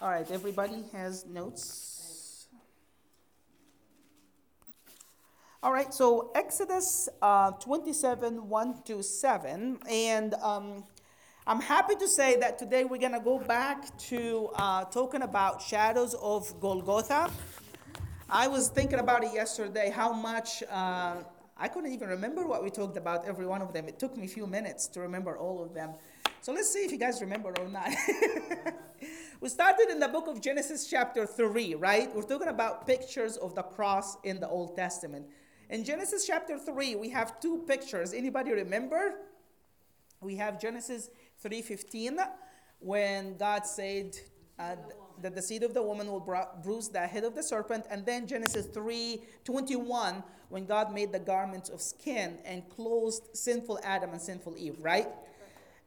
All right, everybody has notes. All right, so Exodus uh, 27 1 to 7. And um, I'm happy to say that today we're going to go back to uh, talking about shadows of Golgotha. I was thinking about it yesterday, how much. Uh, I couldn't even remember what we talked about, every one of them. It took me a few minutes to remember all of them. So let's see if you guys remember or not. we started in the book of Genesis, chapter 3, right? We're talking about pictures of the cross in the Old Testament. In Genesis chapter 3, we have two pictures. Anybody remember? We have Genesis 3:15 when God said uh, that the seed of the woman will bruise the head of the serpent, and then Genesis 3:21 when God made the garments of skin and clothed sinful Adam and sinful Eve, right?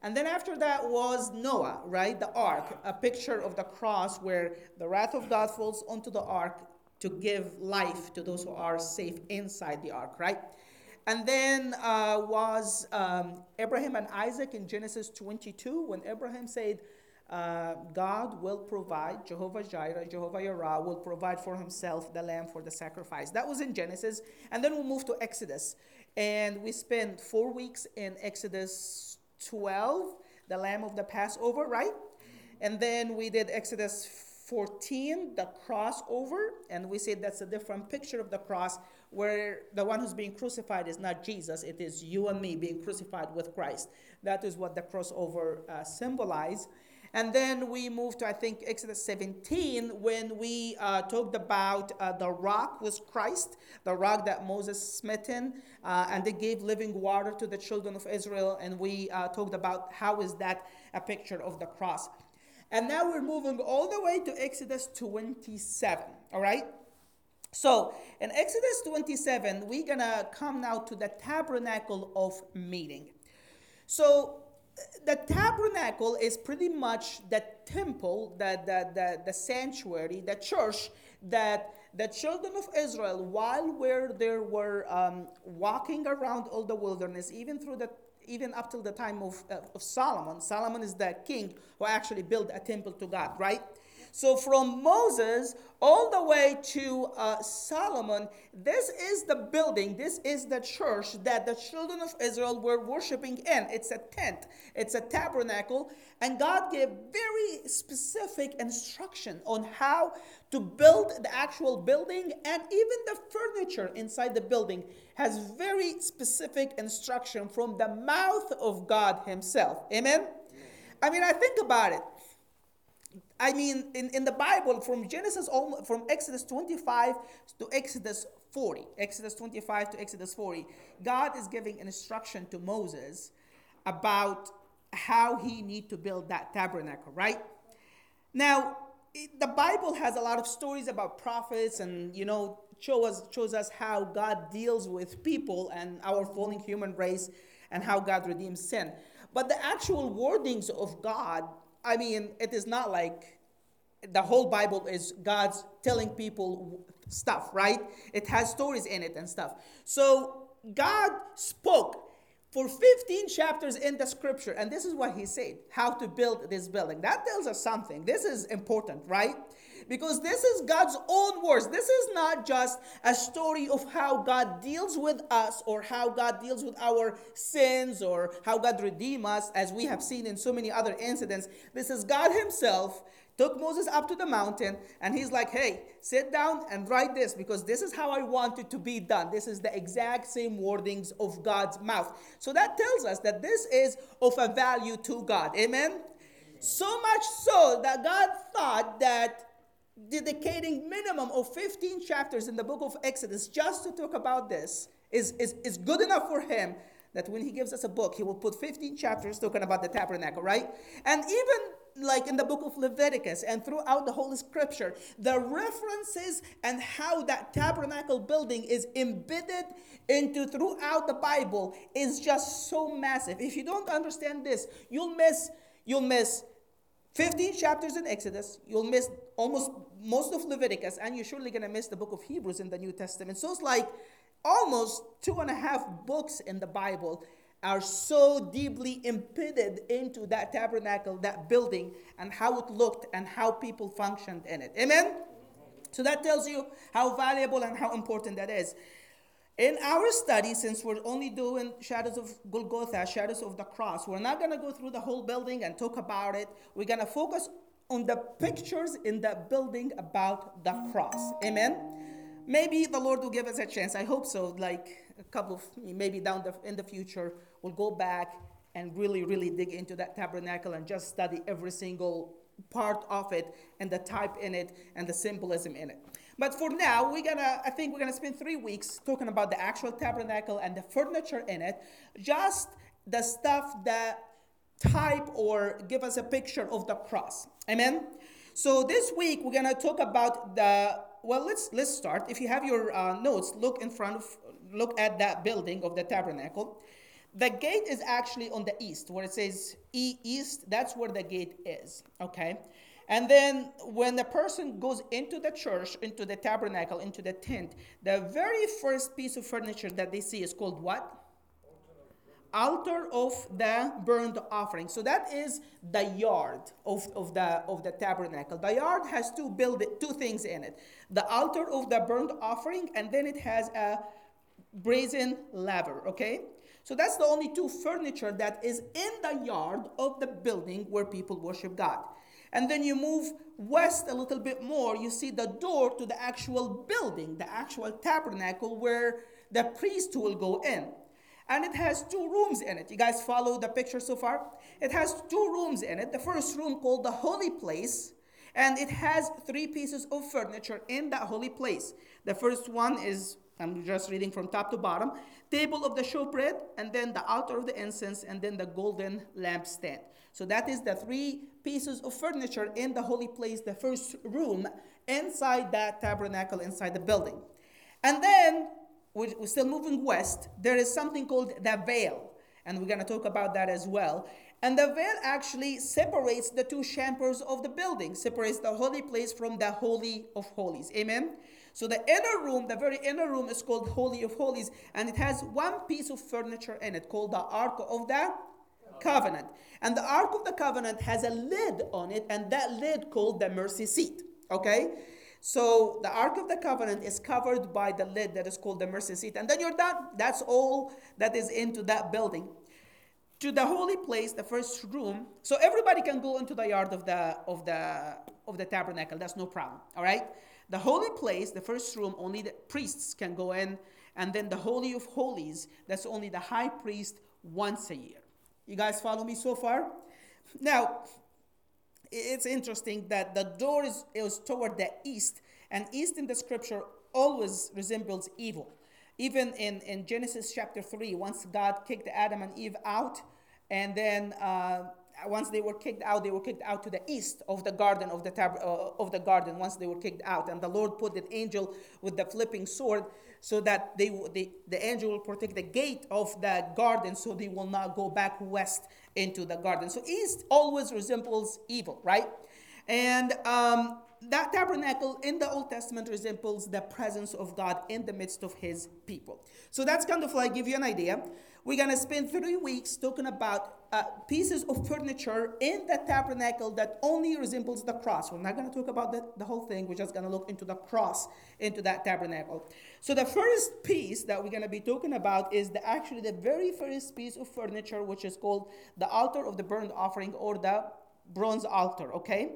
And then after that was Noah, right? The ark, a picture of the cross where the wrath of God falls onto the ark to give life to those who are safe inside the ark, right? And then uh, was um, Abraham and Isaac in Genesis 22 when Abraham said, uh, God will provide, Jehovah Jireh, Jehovah Yireh will provide for himself the lamb for the sacrifice. That was in Genesis. And then we move to Exodus. And we spent four weeks in Exodus 12, the lamb of the Passover, right? And then we did Exodus 14, the crossover. And we said that's a different picture of the cross where the one who's being crucified is not Jesus, it is you and me being crucified with Christ. That is what the crossover uh, symbolizes. And then we moved to, I think, Exodus 17 when we uh, talked about uh, the rock was Christ, the rock that Moses smitten, uh, and they gave living water to the children of Israel. And we uh, talked about how is that a picture of the cross. And now we're moving all the way to Exodus 27, all right? So in Exodus 27, we're gonna come now to the tabernacle of meeting. So the tabernacle is pretty much the temple, the, the, the, the sanctuary, the church that the children of Israel, while where they were um, walking around all the wilderness, even through the even up till the time of, uh, of Solomon. Solomon is the king who actually built a temple to God, right? So from Moses all the way to uh, Solomon, this is the building, this is the church that the children of Israel were worshiping in. It's a tent, it's a tabernacle, and God gave very specific instruction on how to build the actual building, and even the furniture inside the building has very specific instruction from the mouth of God Himself. Amen? I mean, I think about it. I mean, in, in the Bible, from Genesis, from Exodus 25 to Exodus 40, Exodus 25 to Exodus 40, God is giving an instruction to Moses about how he need to build that tabernacle, right? Now, it, the Bible has a lot of stories about prophets and, you know, show us, shows us how God deals with people and our falling human race and how God redeems sin. But the actual wordings of God I mean, it is not like the whole Bible is God's telling people stuff, right? It has stories in it and stuff. So God spoke for 15 chapters in the scripture, and this is what he said how to build this building. That tells us something. This is important, right? Because this is God's own words. This is not just a story of how God deals with us or how God deals with our sins or how God redeems us, as we have seen in so many other incidents. This is God Himself took Moses up to the mountain and he's like, hey, sit down and write this because this is how I want it to be done. This is the exact same wordings of God's mouth. So that tells us that this is of a value to God. Amen? So much so that God thought that dedicating minimum of 15 chapters in the book of Exodus just to talk about this is, is, is good enough for him that when he gives us a book, he will put 15 chapters talking about the tabernacle, right? And even like in the book of Leviticus and throughout the Holy Scripture, the references and how that tabernacle building is embedded into throughout the Bible is just so massive. If you don't understand this, you'll miss you'll miss 15 chapters in Exodus, you'll miss almost most of Leviticus, and you're surely to miss the book of Hebrews in the New Testament. So it's like almost two and a half books in the Bible. Are so deeply embedded into that tabernacle, that building, and how it looked and how people functioned in it. Amen? So that tells you how valuable and how important that is. In our study, since we're only doing shadows of Golgotha, shadows of the cross, we're not going to go through the whole building and talk about it. We're going to focus on the pictures in the building about the cross. Amen? Maybe the Lord will give us a chance. I hope so. Like a couple of, maybe down the, in the future, we'll go back and really, really dig into that tabernacle and just study every single part of it and the type in it and the symbolism in it. But for now, we're gonna, I think we're gonna spend three weeks talking about the actual tabernacle and the furniture in it, just the stuff that type or give us a picture of the cross. Amen. So this week we're gonna talk about the. Well, let's let's start. If you have your uh, notes, look in front of, look at that building of the tabernacle. The gate is actually on the east, where it says e east. That's where the gate is. Okay. And then when the person goes into the church, into the tabernacle, into the tent, the very first piece of furniture that they see is called what? altar of the burnt offering. So that is the yard of, of, the, of the tabernacle. The yard has two build two things in it. The altar of the burnt offering, and then it has a brazen laver, okay? So that's the only two furniture that is in the yard of the building where people worship God. And then you move west a little bit more, you see the door to the actual building, the actual tabernacle where the priest will go in and it has two rooms in it. You guys follow the picture so far? It has two rooms in it. The first room called the holy place, and it has three pieces of furniture in that holy place. The first one is I'm just reading from top to bottom table of the showbread, and then the altar of the incense, and then the golden lampstand. So that is the three pieces of furniture in the holy place, the first room inside that tabernacle, inside the building. And then we're, still moving west, there is something called the veil. And we're going to talk about that as well. And the veil actually separates the two chambers of the building, separates the holy place from the holy of holies. Amen. So the inner room, the very inner room, is called Holy of Holies, and it has one piece of furniture in it called the Ark of the Covenant. And the Ark of the Covenant has a lid on it, and that lid called the mercy seat. Okay? So the Ark of the Covenant is covered by the lid that is called the mercy seat. And then you're done. That's all that is into that building. To the holy place, the first room. So everybody can go into the yard of the of the of the tabernacle. That's no problem. All right. The holy place, the first room, only the priests can go in. And then the Holy of Holies, that's only the high priest once a year. You guys follow me so far? Now, it's interesting that the door is, is toward the east, and east in the scripture always resembles evil. Even in, in Genesis chapter 3, once God kicked Adam and Eve out, and then uh, once they were kicked out, they were kicked out to the east of the garden of the tab- uh, of the garden. Once they were kicked out, and the Lord put an angel with the flipping sword, so that they, they the angel will protect the gate of the garden, so they will not go back west into the garden. So east always resembles evil, right? And um, that tabernacle in the Old Testament resembles the presence of God in the midst of his people. So that's kind of like give you an idea. We're going to spend three weeks talking about uh, pieces of furniture in the tabernacle that only resembles the cross. We're not going to talk about the, the whole thing. We're just going to look into the cross, into that tabernacle. So the first piece that we're going to be talking about is the, actually the very first piece of furniture, which is called the altar of the burnt offering or the bronze altar, okay?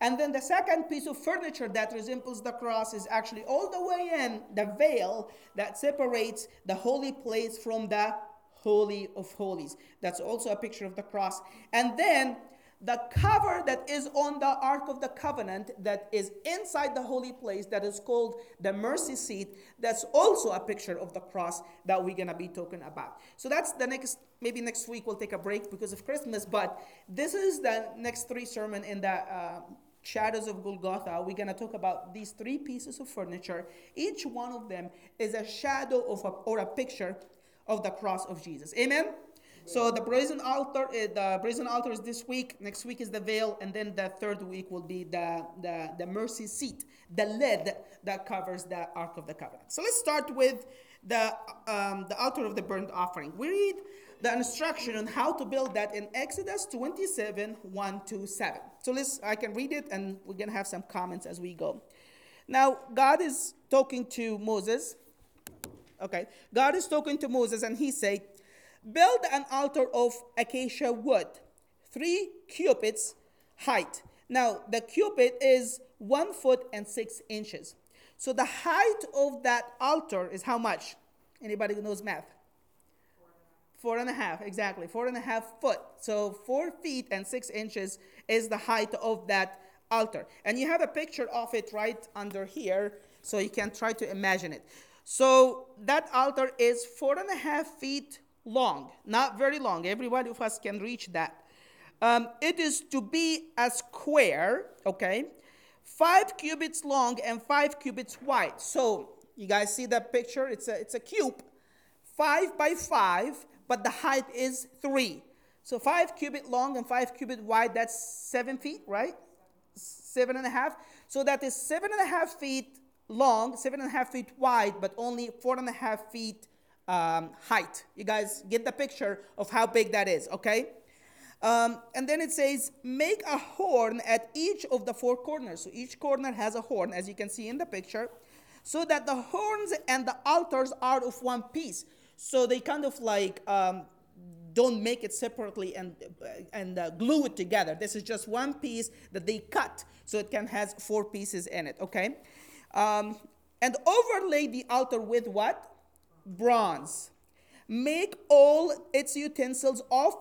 And then the second piece of furniture that resembles the cross is actually all the way in the veil that separates the holy place from the Holy of Holies. That's also a picture of the cross. And then the cover that is on the Ark of the Covenant that is inside the holy place that is called the mercy seat, that's also a picture of the cross that we're going to be talking about. So that's the next, maybe next week we'll take a break because of Christmas, but this is the next three sermon in the uh, Shadows of Golgotha. We're going to talk about these three pieces of furniture. Each one of them is a shadow of a, or a picture of the cross of Jesus. Amen? So the brazen altar, uh, the brazen altar is this week. Next week is the veil, and then the third week will be the, the, the mercy seat, the lid that covers the Ark of the Covenant. So let's start with the um, the altar of the burnt offering. We read the instruction on how to build that in Exodus 27 1 to 7. So let's, I can read it and we're to have some comments as we go. Now, God is talking to Moses. Okay, God is talking to Moses and he said, Build an altar of acacia wood, three cubits height. Now, the cubit is one foot and six inches. So the height of that altar is how much? Anybody who knows math? Four and a half, exactly. Four and a half foot. So four feet and six inches is the height of that altar. And you have a picture of it right under here, so you can try to imagine it. So that altar is four and a half feet long, not very long. Everybody of us can reach that. Um, it is to be a square, okay, five cubits long and five cubits wide. So you guys see that picture? It's a, it's a cube, five by five, but the height is three. So five cubit long and five cubit wide, that's seven feet, right? Seven and a half. So that is seven and a half feet long, seven and a half feet wide, but only four and a half feet um, height. You guys get the picture of how big that is, okay? Um, and then it says, make a horn at each of the four corners. So each corner has a horn, as you can see in the picture, so that the horns and the altars are of one piece. So they kind of like um, don't make it separately and, and uh, glue it together. This is just one piece that they cut, so it can has four pieces in it, okay? Um, and overlay the altar with what? Bronze. Make all its utensils of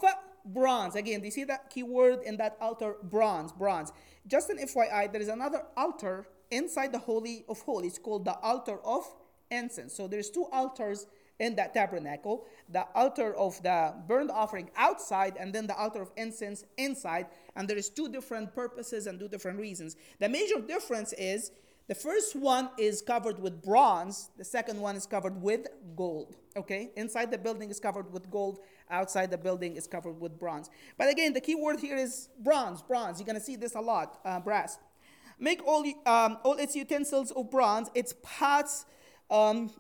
bronze. Again, do you see that keyword in that altar? Bronze, bronze. Just an FYI, there is another altar inside the Holy of Holies called the altar of incense. So there's two altars in that tabernacle the altar of the burnt offering outside and then the altar of incense inside and there is two different purposes and two different reasons the major difference is the first one is covered with bronze the second one is covered with gold okay inside the building is covered with gold outside the building is covered with bronze. But again, the key word here is bronze, bronze. You're going to see this a lot, uh, brass. Make all, um, all its utensils of bronze, its pots um,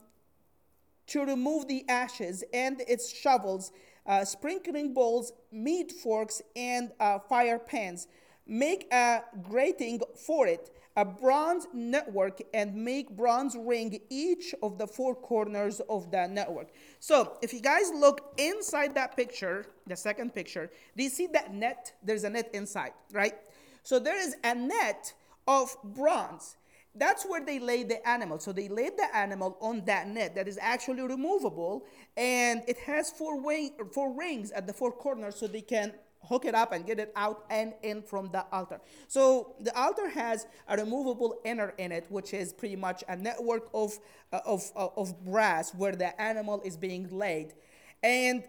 to remove the ashes, and its shovels, uh, sprinkling bowls, meat forks, and uh, fire pans. Make a grating for it a bronze network and make bronze ring each of the four corners of that network. So if you guys look inside that picture, the second picture, do you see that net? There's a net inside, right? So there is a net of bronze. That's where they laid the animal. So they laid the animal on that net that is actually removable, and it has four, wing, four rings at the four corners so they can hook it up and get it out and in from the altar. So the altar has a removable inner in it, which is pretty much a network of, uh, of, uh, of brass where the animal is being laid. And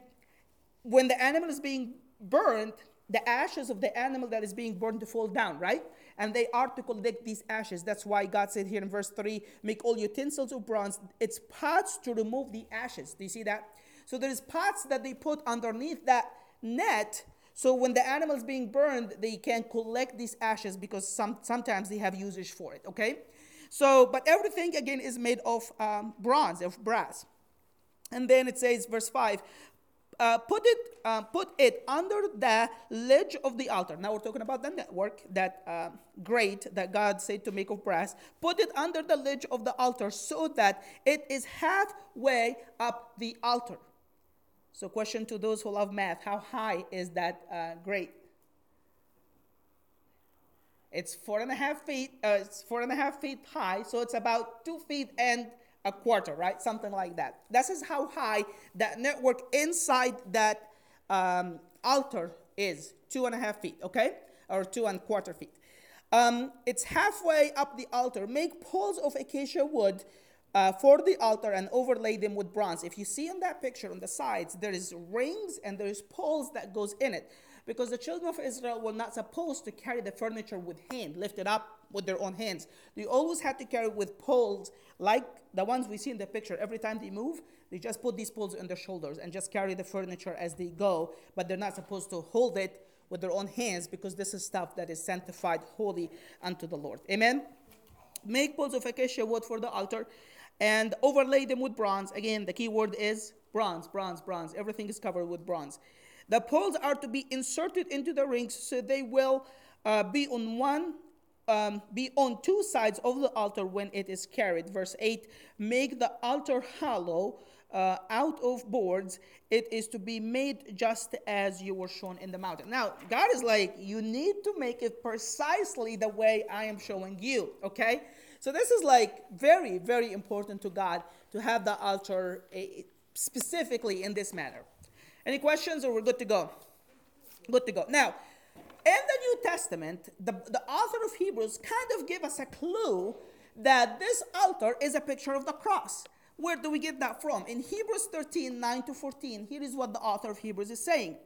when the animal is being burned, the ashes of the animal that is being burned to fall down, right? And they are to collect these ashes. That's why God said here in verse 3 make all utensils of bronze, it's pots to remove the ashes. Do you see that? So there's pots that they put underneath that net so when the animal is being burned, they can collect these ashes because some, sometimes they have usage for it, okay? So, but everything again is made of um, bronze, of brass. And then it says, verse 5, uh, put it uh, put it under the ledge of the altar. Now we're talking about the network, that uh, grate that God said to make of brass. Put it under the ledge of the altar so that it is halfway up the altar. So, question to those who love math how high is that uh, grate? It's four and a half feet. Uh, it's four and a half feet high, so it's about two feet and a quarter, right? Something like that. This is how high that network inside that um, altar is. Two and a half feet, okay, or two and quarter feet. Um, it's halfway up the altar. Make poles of acacia wood uh, for the altar and overlay them with bronze. If you see in that picture on the sides, there is rings and there is poles that goes in it because the children of Israel were not supposed to carry the furniture with hand, lift it up with their own hands. They always had to carry with poles like the ones we see in the picture. Every time they move, they just put these poles on their shoulders and just carry the furniture as they go, but they're not supposed to hold it with their own hands because this is stuff that is sanctified holy unto the Lord. Amen. Make poles of acacia wood for the altar and overlay them with bronze. Again, the key word is Bronze, bronze, bronze. Everything is covered with bronze. The poles are to be inserted into the rings so they will uh, be on one um, be on two sides of the altar when it is carried. Verse 8 Make the altar hollow uh, out of boards. It is to be made just as you were shown in the mountain. Now, God is like, You need to make it precisely the way I am showing you, okay? So, this is like very, very important to God to have the altar uh, specifically in this manner. Any questions, or we're good to go? Good to go. Now, in the New Testament, the, the author of Hebrews kind of give us a clue that this altar is a picture of the cross. Where do we get that from? In Hebrews 13 9 to 14, here is what the author of Hebrews is saying.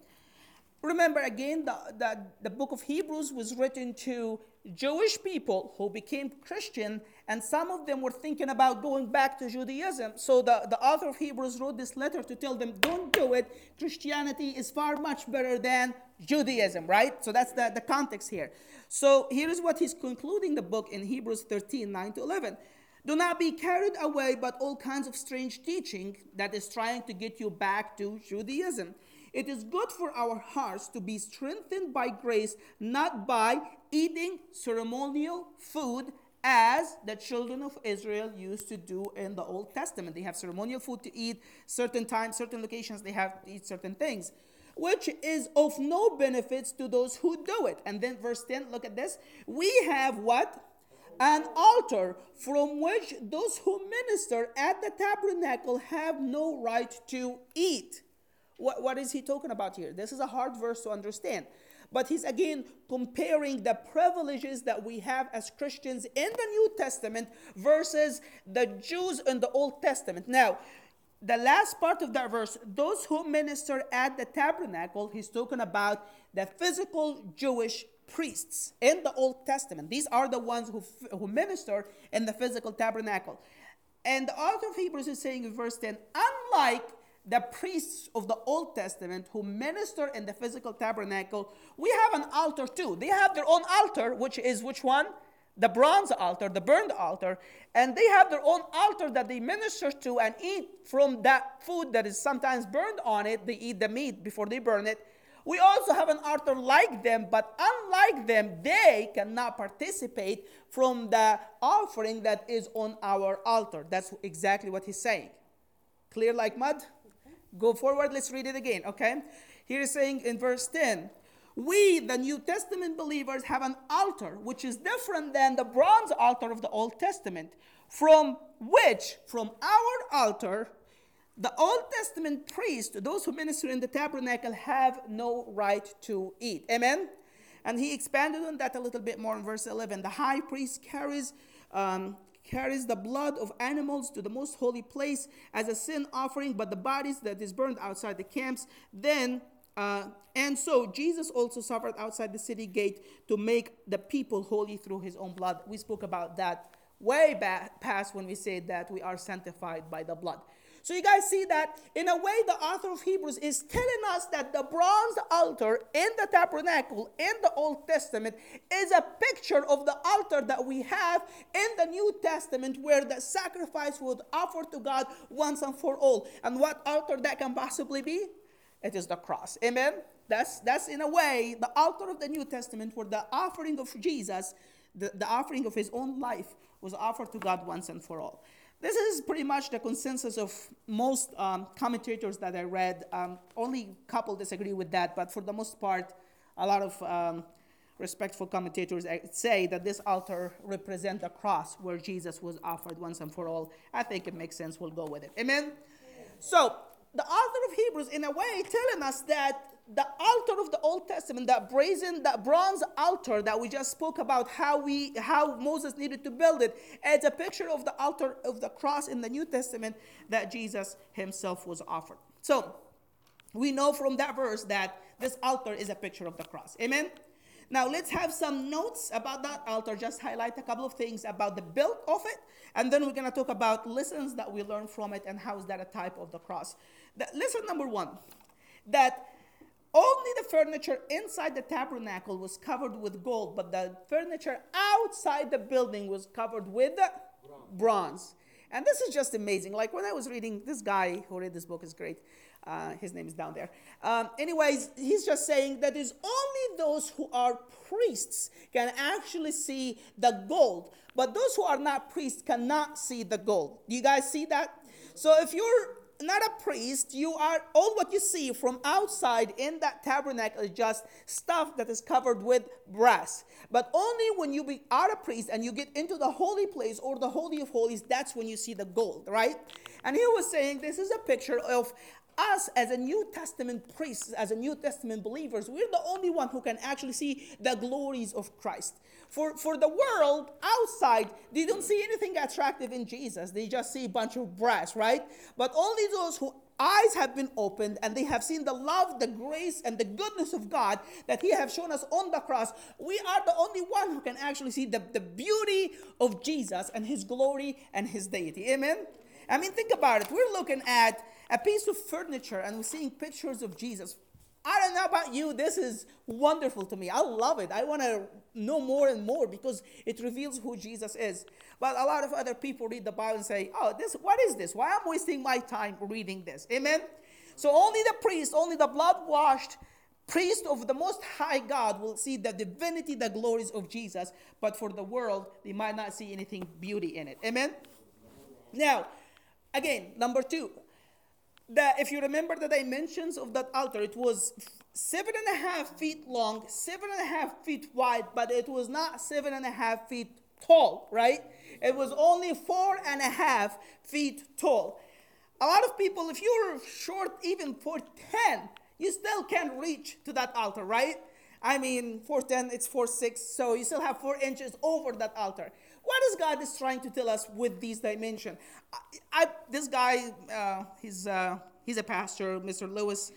Remember again, the, the, the book of Hebrews was written to Jewish people who became Christian, and some of them were thinking about going back to Judaism. So the, the author of Hebrews wrote this letter to tell them, don't do it. Christianity is far much better than Judaism, right? So that's the, the context here. So here is what he's concluding the book in Hebrews 13 9 to 11. Do not be carried away by all kinds of strange teaching that is trying to get you back to Judaism. It is good for our hearts to be strengthened by grace, not by eating ceremonial food as the children of Israel used to do in the Old Testament. They have ceremonial food to eat, certain times, certain locations, they have to eat certain things, which is of no benefits to those who do it. And then verse 10, look at this. We have what? An altar from which those who minister at the tabernacle have no right to eat. What, what is he talking about here? This is a hard verse to understand. But he's again comparing the privileges that we have as Christians in the New Testament versus the Jews in the Old Testament. Now, the last part of that verse, those who minister at the tabernacle, he's talking about the physical Jewish priests in the Old Testament. These are the ones who, who minister in the physical tabernacle. And the author of Hebrews is saying in verse 10 unlike the priests of the Old Testament who minister in the physical tabernacle, we have an altar too. They have their own altar, which is which one? The bronze altar, the burned altar. And they have their own altar that they minister to and eat from that food that is sometimes burned on it. They eat the meat before they burn it. We also have an altar like them, but unlike them, they cannot participate from the offering that is on our altar. That's exactly what he's saying. Clear like mud? Go forward, let's read it again, okay? Here is saying in verse 10 we, the New Testament believers, have an altar which is different than the bronze altar of the Old Testament, from which, from our altar, the Old Testament priests, those who minister in the tabernacle, have no right to eat. Amen? And he expanded on that a little bit more in verse 11. The high priest carries um, carries the blood of animals to the most holy place as a sin offering, but the bodies that is burned outside the camps, then uh, and so Jesus also suffered outside the city gate to make the people holy through his own blood. We spoke about that way back past when we said that we are sanctified by the blood. So you guys see that in a way the author of Hebrews is telling us that the bronze altar in the tabernacle in the Old Testament is a picture of the altar that we have in the New Testament where the sacrifice was offered to God once and for all. And what altar that can possibly be? It is the cross. Amen. That's that's in a way the altar of the New Testament where the offering of Jesus, the, the offering of his own life was offered to God once and for all. This is pretty much the consensus of most um, commentators that I read. Um, only a couple disagree with that, but for the most part, a lot of um, respectful commentators say that this altar represents the cross where Jesus was offered once and for all. I think it makes sense. We'll go with it. Amen? So, the author of Hebrews, in a way, telling us that the altar of the Old Testament, that brazen, that bronze altar that we just spoke about, how we, how Moses needed to build it, it's a picture of the altar of the cross in the New Testament that Jesus Himself was offered. So, we know from that verse that this altar is a picture of the cross. Amen. Now let's have some notes about that altar. Just highlight a couple of things about the build of it, and then we're gonna talk about lessons that we learn from it and how is that a type of the cross. The, lesson number one, that only the furniture inside the tabernacle was covered with gold, but the furniture outside the building was covered with bronze. bronze. And this is just amazing. Like when I was reading, this guy who read this book is great. Uh, his name is down there. Um, anyways, he's just saying that it's only those who are priests can actually see the gold, but those who are not priests cannot see the gold. Do you guys see that? So if you're not a priest, you are all what you see from outside in that tabernacle is just stuff that is covered with brass. But only when you be, are a priest and you get into the holy place or the holy of holies, that's when you see the gold, right? And he was saying this is a picture of us as a New Testament priests, as a New Testament believers, we're the only one who can actually see the glories of Christ. For, for the world outside, they don't see anything attractive in Jesus. They just see a bunch of brass, right? But only those who eyes have been opened and they have seen the love, the grace, and the goodness of God that He have shown us on the cross. We are the only one who can actually see the, the beauty of Jesus and His glory and His deity. Amen. I mean, think about it. We're looking at a piece of furniture and we're seeing pictures of Jesus. I don't know about you, this is wonderful to me. I love it. I want to know more and more because it reveals who Jesus is. But a lot of other people read the Bible and say, "Oh, this what is this? Why am I wasting my time reading this?" Amen. So only the priest, only the blood-washed priest of the most high God will see the divinity, the glories of Jesus, but for the world, they might not see anything beauty in it. Amen. Now, again, number 2, that if you remember the dimensions of that altar, it was seven and a half feet long, seven and a half feet wide, but it was not seven and a half feet tall, right? It was only four and a half feet tall. A lot of people, if you're short even for 10, you still can't reach to that altar, right? I mean, 410, it's 4 6, so you still have four inches over that altar. What is God is trying to tell us with these dimension? I, I, this guy, uh, he's, uh, he's a pastor, Mr. Lewis.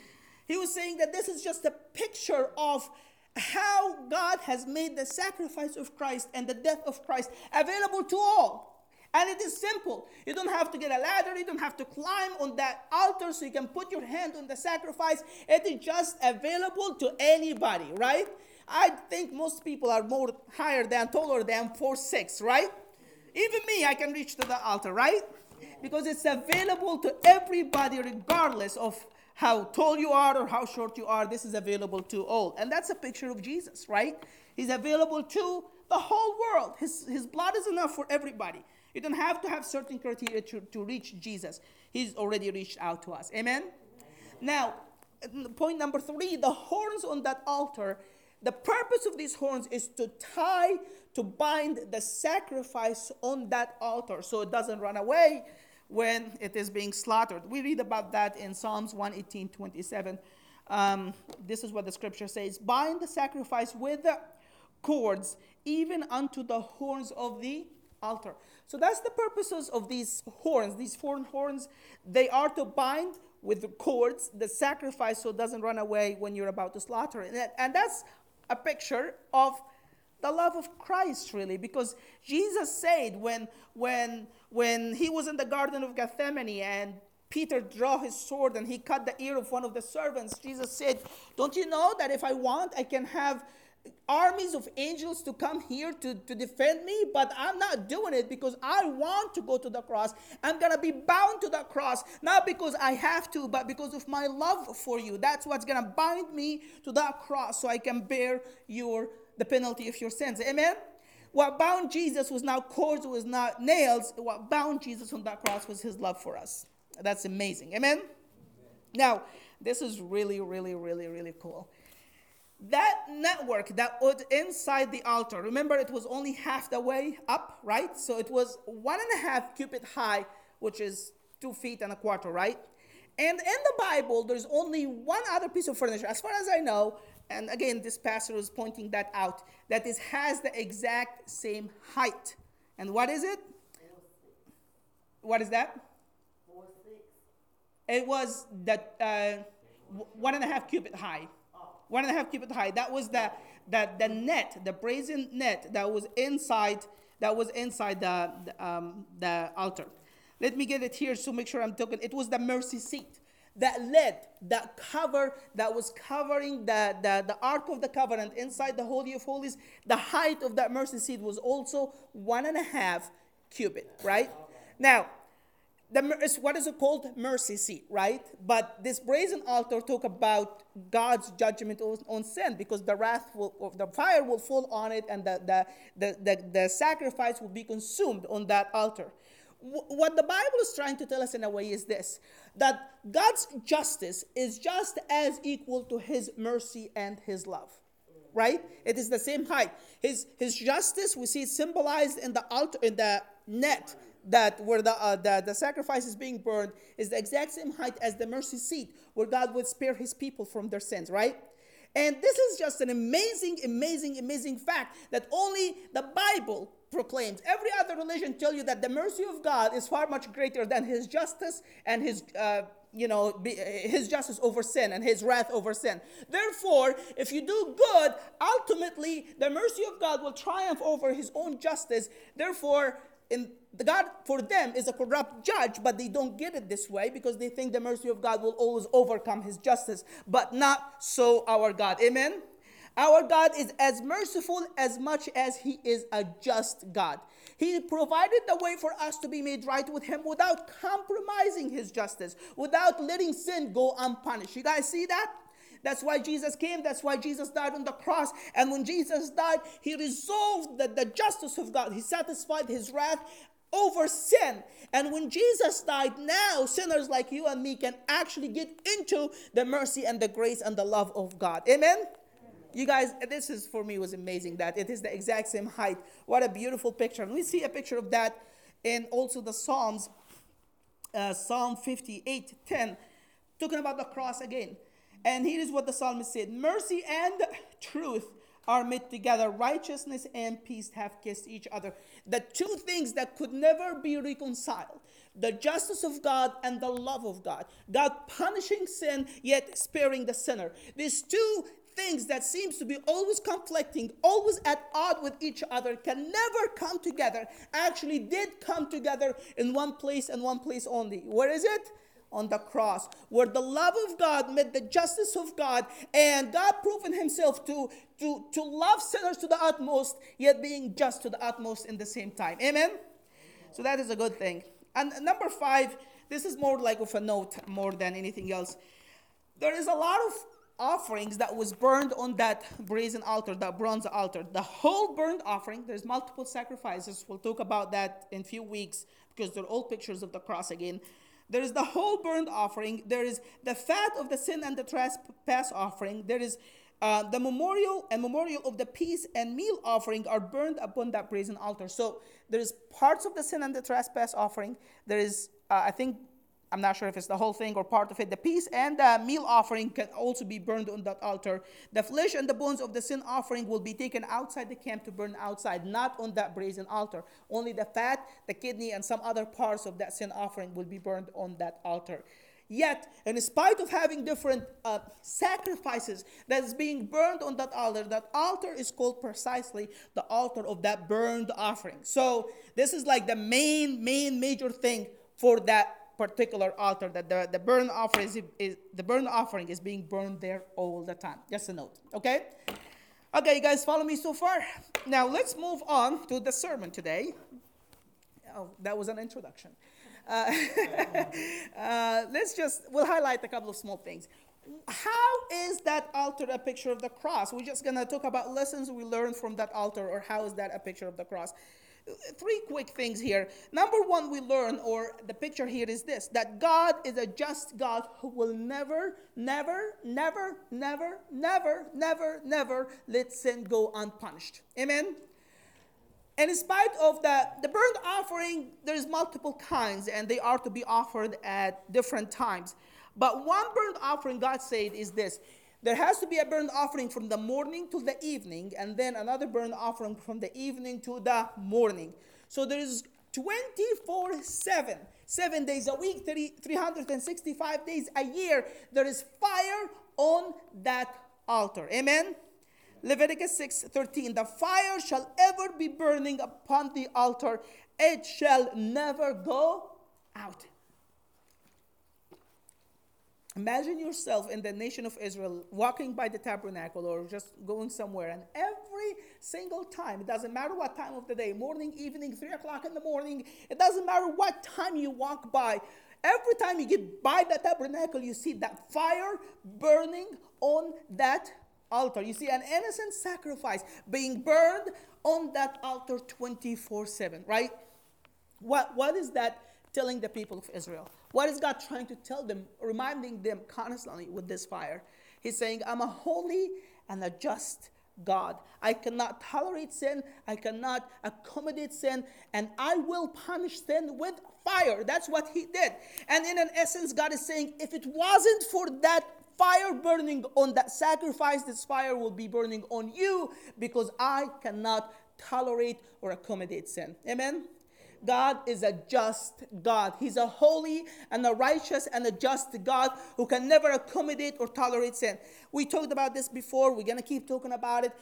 He was saying that this is just a picture of how God has made the sacrifice of Christ and the death of Christ available to all. And it is simple. You don't have to get a ladder. You don't have to climb on that altar so you can put your hand on the sacrifice. It is just available to anybody, right? I think most people are more higher than, taller than four six, right? Even me, I can reach to the altar, right? Because it's available to everybody, regardless of how tall you are or how short you are. This is available to all. And that's a picture of Jesus, right? He's available to the whole world. His, his blood is enough for everybody. You don't have to have certain criteria to, to reach Jesus. He's already reached out to us. Amen? Now, point number three the horns on that altar the purpose of these horns is to tie, to bind the sacrifice on that altar so it doesn't run away when it is being slaughtered. We read about that in Psalms 118 27. Um, this is what the scripture says Bind the sacrifice with the cords, even unto the horns of the altar. So that's the purposes of these horns, these four horns. They are to bind with the cords the sacrifice so it doesn't run away when you're about to slaughter it. And that's a picture of the love of Christ, really, because Jesus said when, when, when he was in the Garden of Gethsemane and Peter drew his sword and he cut the ear of one of the servants, Jesus said, Don't you know that if I want, I can have armies of angels to come here to, to defend me, but I'm not doing it because I want to go to the cross. I'm going to be bound to the cross, not because I have to, but because of my love for you. That's what's going to bind me to that cross so I can bear your the penalty of your sins. Amen. What bound Jesus was not cords, was not nails. What bound Jesus on that cross was his love for us. That's amazing. Amen. Amen. Now, this is really, really, really, really cool that network that was inside the altar, remember it was only half the way up, right? So it was one and a half cubit high, which is two feet and a quarter, right? And in the Bible, there's only one other piece of furniture, as far as I know, and again, this pastor is pointing that out, that is has the exact same height. And what is it? What is that? It was that uh, one and a half cubit high one and a half cubit high. That was the, the, the net, the brazen net that was inside, that was inside the, the, um, the altar. Let me get it here so make sure I'm talking. It was the mercy seat that led, that cover, that was covering the, the, the Ark of the Covenant inside the Holy of Holies. The height of that mercy seat was also one and a half cubit, right? Now, the, what is it called? Mercy seat, right? But this brazen altar talk about God's judgment on, on sin because the wrath will, the fire will fall on it and the, the, the, the, the sacrifice will be consumed on that altar. what the Bible is trying to tell us in a way is this that God's justice is just as equal to his mercy and his love right? It is the same height. His his justice we see symbolized in the altar in the net that where the, uh, the the sacrifice is being burned is the exact same height as the mercy seat where God would spare his people from their sins, right? And this is just an amazing, amazing, amazing fact that only the Bible proclaims. Every other religion tell you that the mercy of God is far much greater than His justice and His. Uh, you know, be, his justice over sin and his wrath over sin. Therefore, if you do good, ultimately the mercy of God will triumph over his own justice. Therefore, in the God for them is a corrupt judge, but they don't get it this way because they think the mercy of God will always overcome his justice, but not so our God. Amen. Our God is as merciful as much as he is a just God. He provided the way for us to be made right with him without compromising his justice, without letting sin go unpunished. You guys see that? That's why Jesus came. That's why Jesus died on the cross. And when Jesus died, he resolved that the justice of God. He satisfied his wrath over sin. And when Jesus died, now sinners like you and me can actually get into the mercy and the grace and the love of God. Amen? You guys, this is for me was amazing that it is the exact same height. What a beautiful picture. And we see a picture of that in also the Psalms, uh, Psalm 58 10, talking about the cross again. And here is what the psalmist said Mercy and truth are met together. Righteousness and peace have kissed each other. The two things that could never be reconciled the justice of God and the love of God. God punishing sin, yet sparing the sinner. These two things that seems to be always conflicting, always at odds with each other, can never come together, actually did come together in one place and one place only. Where is it? On the cross, where the love of God met the justice of God, and God proven himself to, to, to love sinners to the utmost, yet being just to the utmost in the same time. Amen? So that is a good thing. And number five, this is more like of a note more than anything else. There is a lot of offerings that was burned on that brazen altar, that bronze altar. The whole burnt offering, there's multiple sacrifices. We'll talk about that in a few weeks because they're all pictures of the cross again. There is the whole burnt offering. There is the fat of the sin and the trespass offering. There is uh, the memorial and memorial of the peace and meal offering are burned upon that brazen altar. So there is parts of the sin and the trespass offering. There is, uh, I think, I'm not sure if it's the whole thing or part of it. The peace and the meal offering can also be burned on that altar. The flesh and the bones of the sin offering will be taken outside the camp to burn outside, not on that brazen altar. Only the fat, the kidney, and some other parts of that sin offering will be burned on that altar. Yet, in spite of having different uh, sacrifices that is being burned on that altar, that altar is called precisely the altar of that burned offering. So, this is like the main, main, major thing for that particular altar that the, the burn offering is, is, the burn offering is being burned there all the time. Just a note, okay? Okay, you guys follow me so far? Now let's move on to the sermon today. Oh, that was an introduction. Uh, uh, let's just, we'll highlight a couple of small things. How is that altar a picture of the cross? We're just going to talk about lessons we learned from that altar, or how is that a picture of the cross? Three quick things here. Number one, we learn, or the picture here is this that God is a just God who will never, never, never, never, never, never, never let sin go unpunished. Amen? And in spite of the, the burnt offering, there's multiple kinds, and they are to be offered at different times. But one burnt offering, God said, is this there has to be a burnt offering from the morning to the evening, and then another burnt offering from the evening to the morning. So there is 24 7, seven days a week, 30, 365 days a year. There is fire on that altar. Amen. Leviticus 6 13. The fire shall ever be burning upon the altar, it shall never go out. Imagine yourself in the nation of Israel walking by the tabernacle or just going somewhere, and every single time, it doesn't matter what time of the day morning, evening, three o'clock in the morning, it doesn't matter what time you walk by. Every time you get by the tabernacle, you see that fire burning on that altar. You see an innocent sacrifice being burned on that altar 24 7, right? What, what is that telling the people of Israel? What is God trying to tell them, reminding them constantly with this fire? He's saying, I'm a holy and a just God. I cannot tolerate sin. I cannot accommodate sin. And I will punish sin with fire. That's what he did. And in an essence, God is saying, if it wasn't for that fire burning on that sacrifice, this fire will be burning on you because I cannot tolerate or accommodate sin. Amen? God is a just God. He's a holy and a righteous and a just God who can never accommodate or tolerate sin. We talked about this before. We're going to keep talking about it.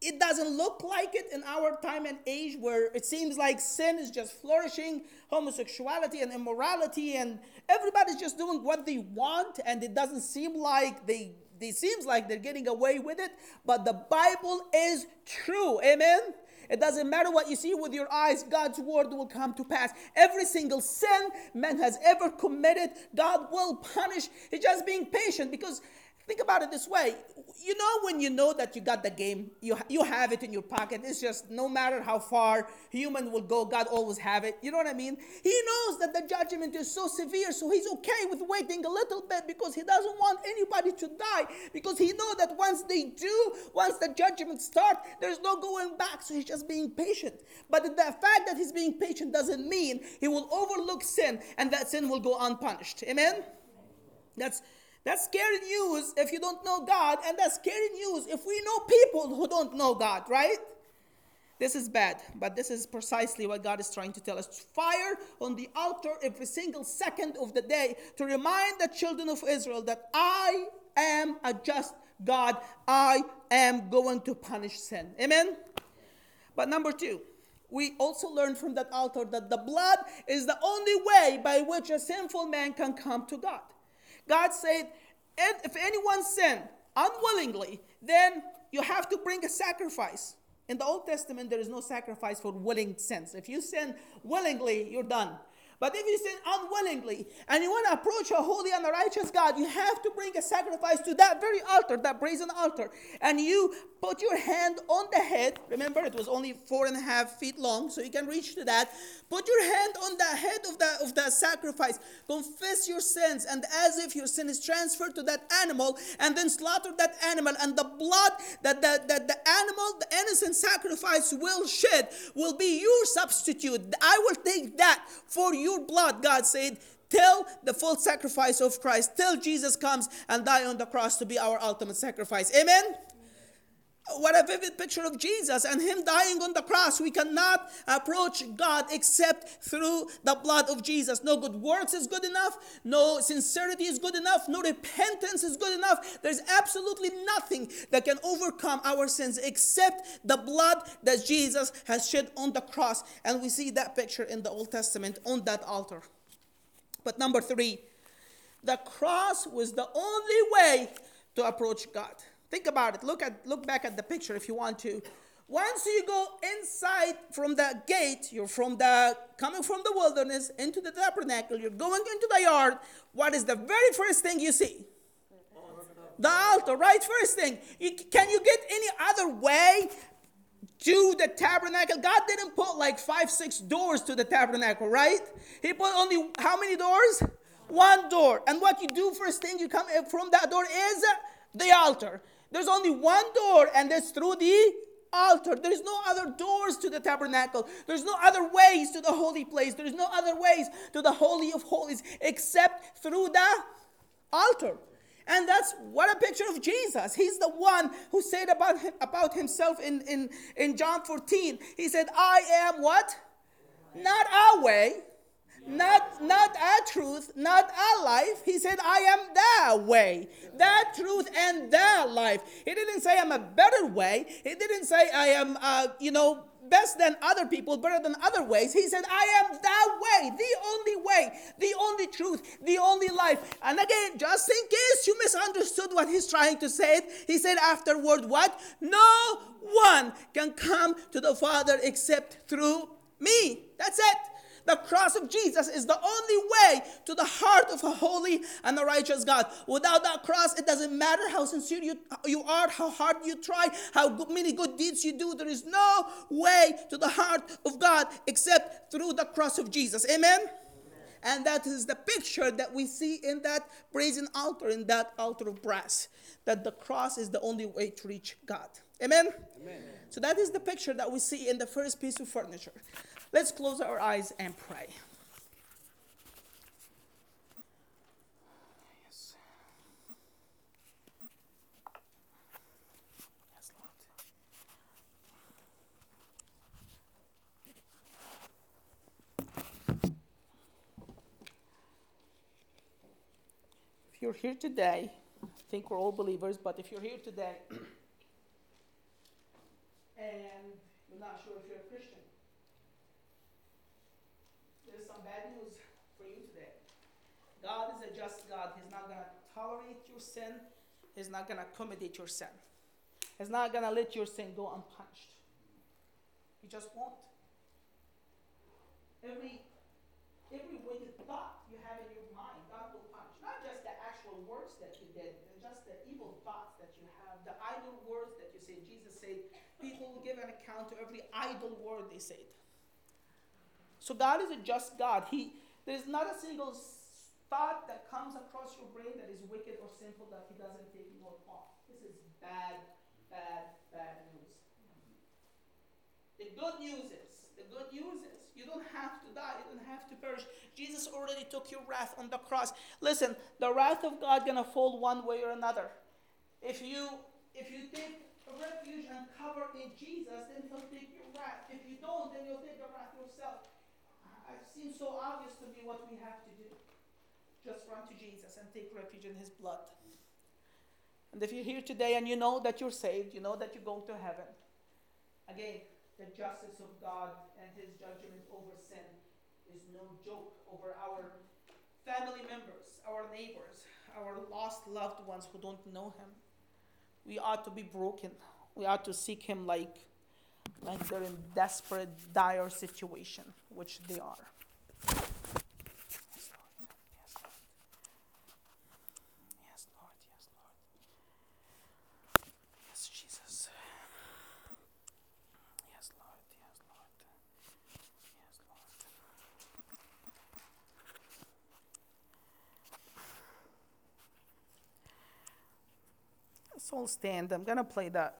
It doesn't look like it in our time and age where it seems like sin is just flourishing, homosexuality and immorality, and everybody's just doing what they want, and it doesn't seem like they it seems like they're getting away with it, but the Bible is true. Amen. It doesn't matter what you see with your eyes, God's word will come to pass. Every single sin man has ever committed, God will punish. He's just being patient because Think about it this way. You know when you know that you got the game, you, you have it in your pocket. It's just no matter how far human will go, God always have it. You know what I mean? He knows that the judgment is so severe, so he's okay with waiting a little bit because he doesn't want anybody to die. Because he knows that once they do, once the judgment starts, there's no going back. So he's just being patient. But the fact that he's being patient doesn't mean he will overlook sin and that sin will go unpunished. Amen? That's that's scary news if you don't know God, and that's scary news if we know people who don't know God, right? This is bad, but this is precisely what God is trying to tell us. Fire on the altar every single second of the day to remind the children of Israel that I am a just God. I am going to punish sin. Amen? But number two, we also learn from that altar that the blood is the only way by which a sinful man can come to God. God said, if anyone sin unwillingly, then you have to bring a sacrifice. In the Old Testament, there is no sacrifice for willing sins. If you sin willingly, you're done. But if you sin unwillingly and you want to approach a holy and a righteous God, you have to bring a sacrifice to that very altar, that brazen altar. And you put your hand on the head. Remember, it was only four and a half feet long, so you can reach to that. Put your hand on the head of the, of the sacrifice. Confess your sins, and as if your sin is transferred to that animal, and then slaughter that animal. And the blood that the, that the animal, the innocent sacrifice will shed, will be your substitute. I will take that for your blood, God said till the full sacrifice of Christ, till Jesus comes and die on the cross to be our ultimate sacrifice. Amen. What a vivid picture of Jesus and Him dying on the cross. We cannot approach God except through the blood of Jesus. No good works is good enough. No sincerity is good enough. No repentance is good enough. There's absolutely nothing that can overcome our sins except the blood that Jesus has shed on the cross. And we see that picture in the Old Testament on that altar. But number three, the cross was the only way to approach God. Think about it. Look at look back at the picture if you want to. Once you go inside from the gate, you're from the coming from the wilderness into the tabernacle, you're going into the yard. What is the very first thing you see? The altar, right? First thing. You, can you get any other way to the tabernacle? God didn't put like five, six doors to the tabernacle, right? He put only how many doors? One door. And what you do first thing you come from that door is the altar. There's only one door, and that's through the altar. There's no other doors to the tabernacle. There's no other ways to the holy place. There's no other ways to the holy of holies except through the altar. And that's what a picture of Jesus. He's the one who said about him, about himself in, in, in John 14. He said, I am what? Not our way, not, not a truth, not a life. He said, I am the way, the truth, and the life. He didn't say I'm a better way. He didn't say I am, uh, you know, best than other people, better than other ways. He said, I am that way, the only way, the only truth, the only life. And again, just in case you misunderstood what he's trying to say, he said afterward, What? No one can come to the Father except through me. That's it. The cross of Jesus is the only way to the heart of a holy and a righteous God. Without that cross, it doesn't matter how sincere you, you are, how hard you try, how good, many good deeds you do. There is no way to the heart of God except through the cross of Jesus. Amen? And that is the picture that we see in that brazen altar, in that altar of brass, that the cross is the only way to reach God. Amen? Amen? So that is the picture that we see in the first piece of furniture. Let's close our eyes and pray. If you're here today, I think we're all believers, but if you're here today and you're not sure if you're a Christian, there's some bad news for you today. God is a just God. He's not going to tolerate your sin, He's not going to accommodate your sin. It's not going to let your sin go unpunished. He just won't. Every, every wicked thought you have in your mind, God will punish. Not just the actual words that you did, just the evil thoughts that you have, the idle words that you say. Jesus said, people will give an account to every idle word they said. So God is a just God. He there's not a single thought that comes across your brain that is wicked or sinful that He doesn't take note off. This is bad, bad, bad news. The good news is, the good news is, you don't have to die, you don't have to perish. Jesus already took your wrath on the cross. Listen, the wrath of God gonna fall one way or another. If you if you take refuge and cover in Jesus, then He'll take your wrath. If you don't, then you'll take the wrath yourself it seems so obvious to me what we have to do. Just run to Jesus and take refuge in his blood. And if you're here today and you know that you're saved, you know that you're going to heaven, again, the justice of God and his judgment over sin is no joke over our family members, our neighbors, our lost loved ones who don't know him. We ought to be broken. We ought to seek him like like they're in desperate, dire situation, which they are. Yes, Lord. Yes, Lord. Yes, Lord. Yes, Jesus. Yes, Lord. Yes, Lord. Yes, Lord. Let's stand. I'm going to play that